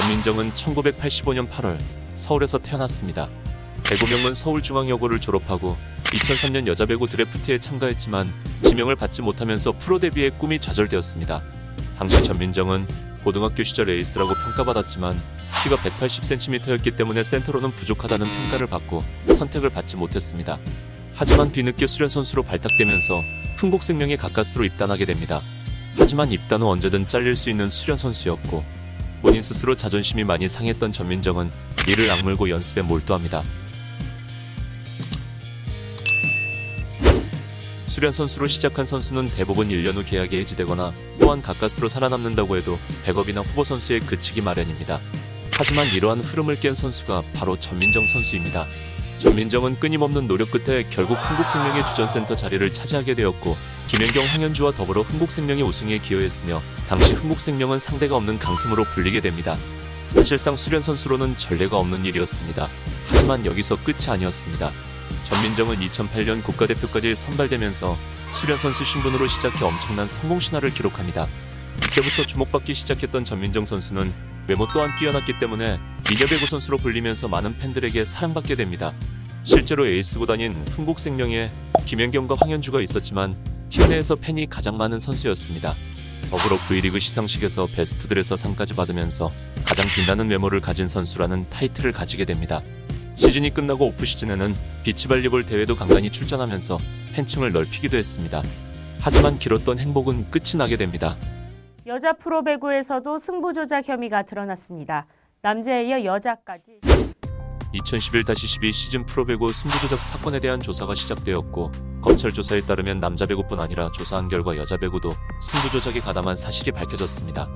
전민정은 1985년 8월 서울에서 태어났습니다. 배구명은 서울중앙여고를 졸업하고 2003년 여자배구 드래프트에 참가했지만 지명을 받지 못하면서 프로 데뷔의 꿈이 좌절되었습니다. 당시 전민정은 고등학교 시절 에이스라고 평가받았지만 키가 180cm였기 때문에 센터로는 부족하다는 평가를 받고 선택을 받지 못했습니다. 하지만 뒤늦게 수련 선수로 발탁되면서 흥국생명에 가까스로 입단하게 됩니다. 하지만 입단 후 언제든 잘릴 수 있는 수련 선수였고 본인 스스로 자존심이 많이 상했던 전민정은 이를 악물고 연습에 몰두합니다. 수련 선수로 시작한 선수는 대부분 1년 후 계약이 해지되거나 또한 가까스로 살아남는다고 해도 백업이나 후보 선수에 그치기 마련입니다. 하지만 이러한 흐름을 깬 선수가 바로 전민정 선수입니다. 전민정은 끊임없는 노력 끝에 결국 흥국생명의 주전센터 자리를 차지하게 되었고 김연경, 황현주와 더불어 흥국생명의 우승에 기여했으며 당시 흥국생명은 상대가 없는 강팀으로 불리게 됩니다. 사실상 수련 선수로는 전례가 없는 일이었습니다. 하지만 여기서 끝이 아니었습니다. 전민정은 2008년 국가대표까지 선발되면서 수련 선수 신분으로 시작해 엄청난 성공 신화를 기록합니다. 그때부터 주목받기 시작했던 전민정 선수는 외모 또한 뛰어났기 때문에 미녀 배구 선수로 불리면서 많은 팬들에게 사랑받게 됩니다. 실제로 에이스 구단인 흥국생명에 김연경과 황현주가 있었지만 팀 내에서 팬이 가장 많은 선수였습니다. 더불어 V리그 시상식에서 베스트 드레서 상까지 받으면서 가장 빛나는 외모를 가진 선수라는 타이틀을 가지게 됩니다. 시즌이 끝나고 오프시즌에는 비치발리볼 대회도 간간히 출전하면서 팬층을 넓히기도 했습니다. 하지만 길었던 행복은 끝이 나게 됩니다. 여자 프로배구에서도 승부 조작 혐의가 드러났습니다. 남자에 이어 여자까지 2011-12 시즌 프로배구 승부조작 사건에 대한 조사가 시작되었고 검찰 조사에 따르면 남자 배구뿐 아니라 조사한 결과 여자 배구도 승부조작에 가담한 사실이 밝혀졌습니다.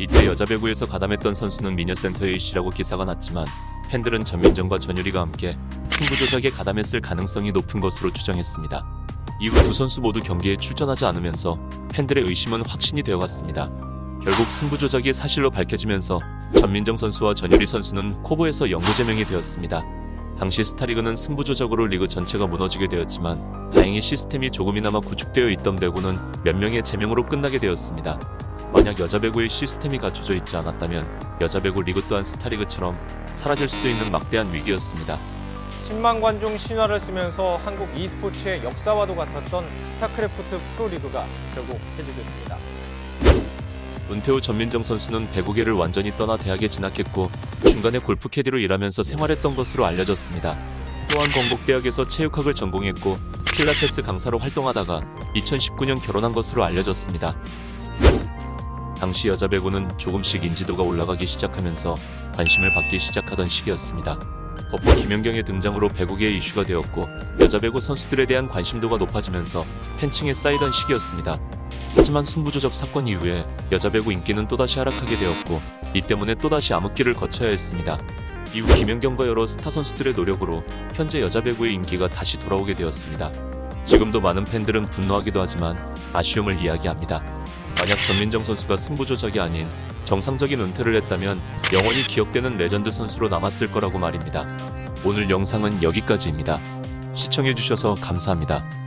이때 여자 배구에서 가담했던 선수는 미녀센터의 씨라고 기사가 났지만 팬들은 전민정과 전유리가 함께 승부조작에 가담했을 가능성이 높은 것으로 추정했습니다. 이후 두 선수 모두 경기에 출전하지 않으면서 팬들의 의심은 확신이 되어갔습니다. 결국 승부조작이 사실로 밝혀지면서 전민정 선수와 전유리 선수는 코보에서 영구 제명이 되었습니다. 당시 스타리그는 승부조작으로 리그 전체가 무너지게 되었지만 다행히 시스템이 조금이나마 구축되어 있던 배구는 몇 명의 제명으로 끝나게 되었습니다. 만약 여자 배구의 시스템이 갖춰져 있지 않았다면 여자 배구 리그 또한 스타리그처럼 사라질 수도 있는 막대한 위기였습니다. 10만 관중 신화를 쓰면서 한국 e스포츠의 역사와도 같았던 스타크래프트 프로리그가 결국 해지됐습니다. 은퇴 후 전민정 선수는 배구계를 완전히 떠나 대학에 진학했고 중간에 골프 캐디로 일하면서 생활했던 것으로 알려졌습니다. 또한 건국대학에서 체육학을 전공했고 필라테스 강사로 활동하다가 2019년 결혼한 것으로 알려졌습니다. 당시 여자 배구는 조금씩 인지도가 올라가기 시작하면서 관심을 받기 시작하던 시기였습니다. 더불어 김연경의 등장으로 배구계의 이슈가 되었고 여자 배구 선수들에 대한 관심도가 높아지면서 팬층이 쌓이던 시기였습니다. 하지만 승부조작 사건 이후에 여자 배구 인기는 또다시 하락하게 되었고 이 때문에 또다시 암흑기를 거쳐야 했습니다. 이후 김연경과 여러 스타 선수들의 노력으로 현재 여자 배구의 인기가 다시 돌아오게 되었습니다. 지금도 많은 팬들은 분노하기도 하지만 아쉬움을 이야기합니다. 만약 전민정 선수가 승부조작이 아닌 정상적인 은퇴를 했다면 영원히 기억되는 레전드 선수로 남았을 거라고 말입니다. 오늘 영상은 여기까지입니다. 시청해주셔서 감사합니다.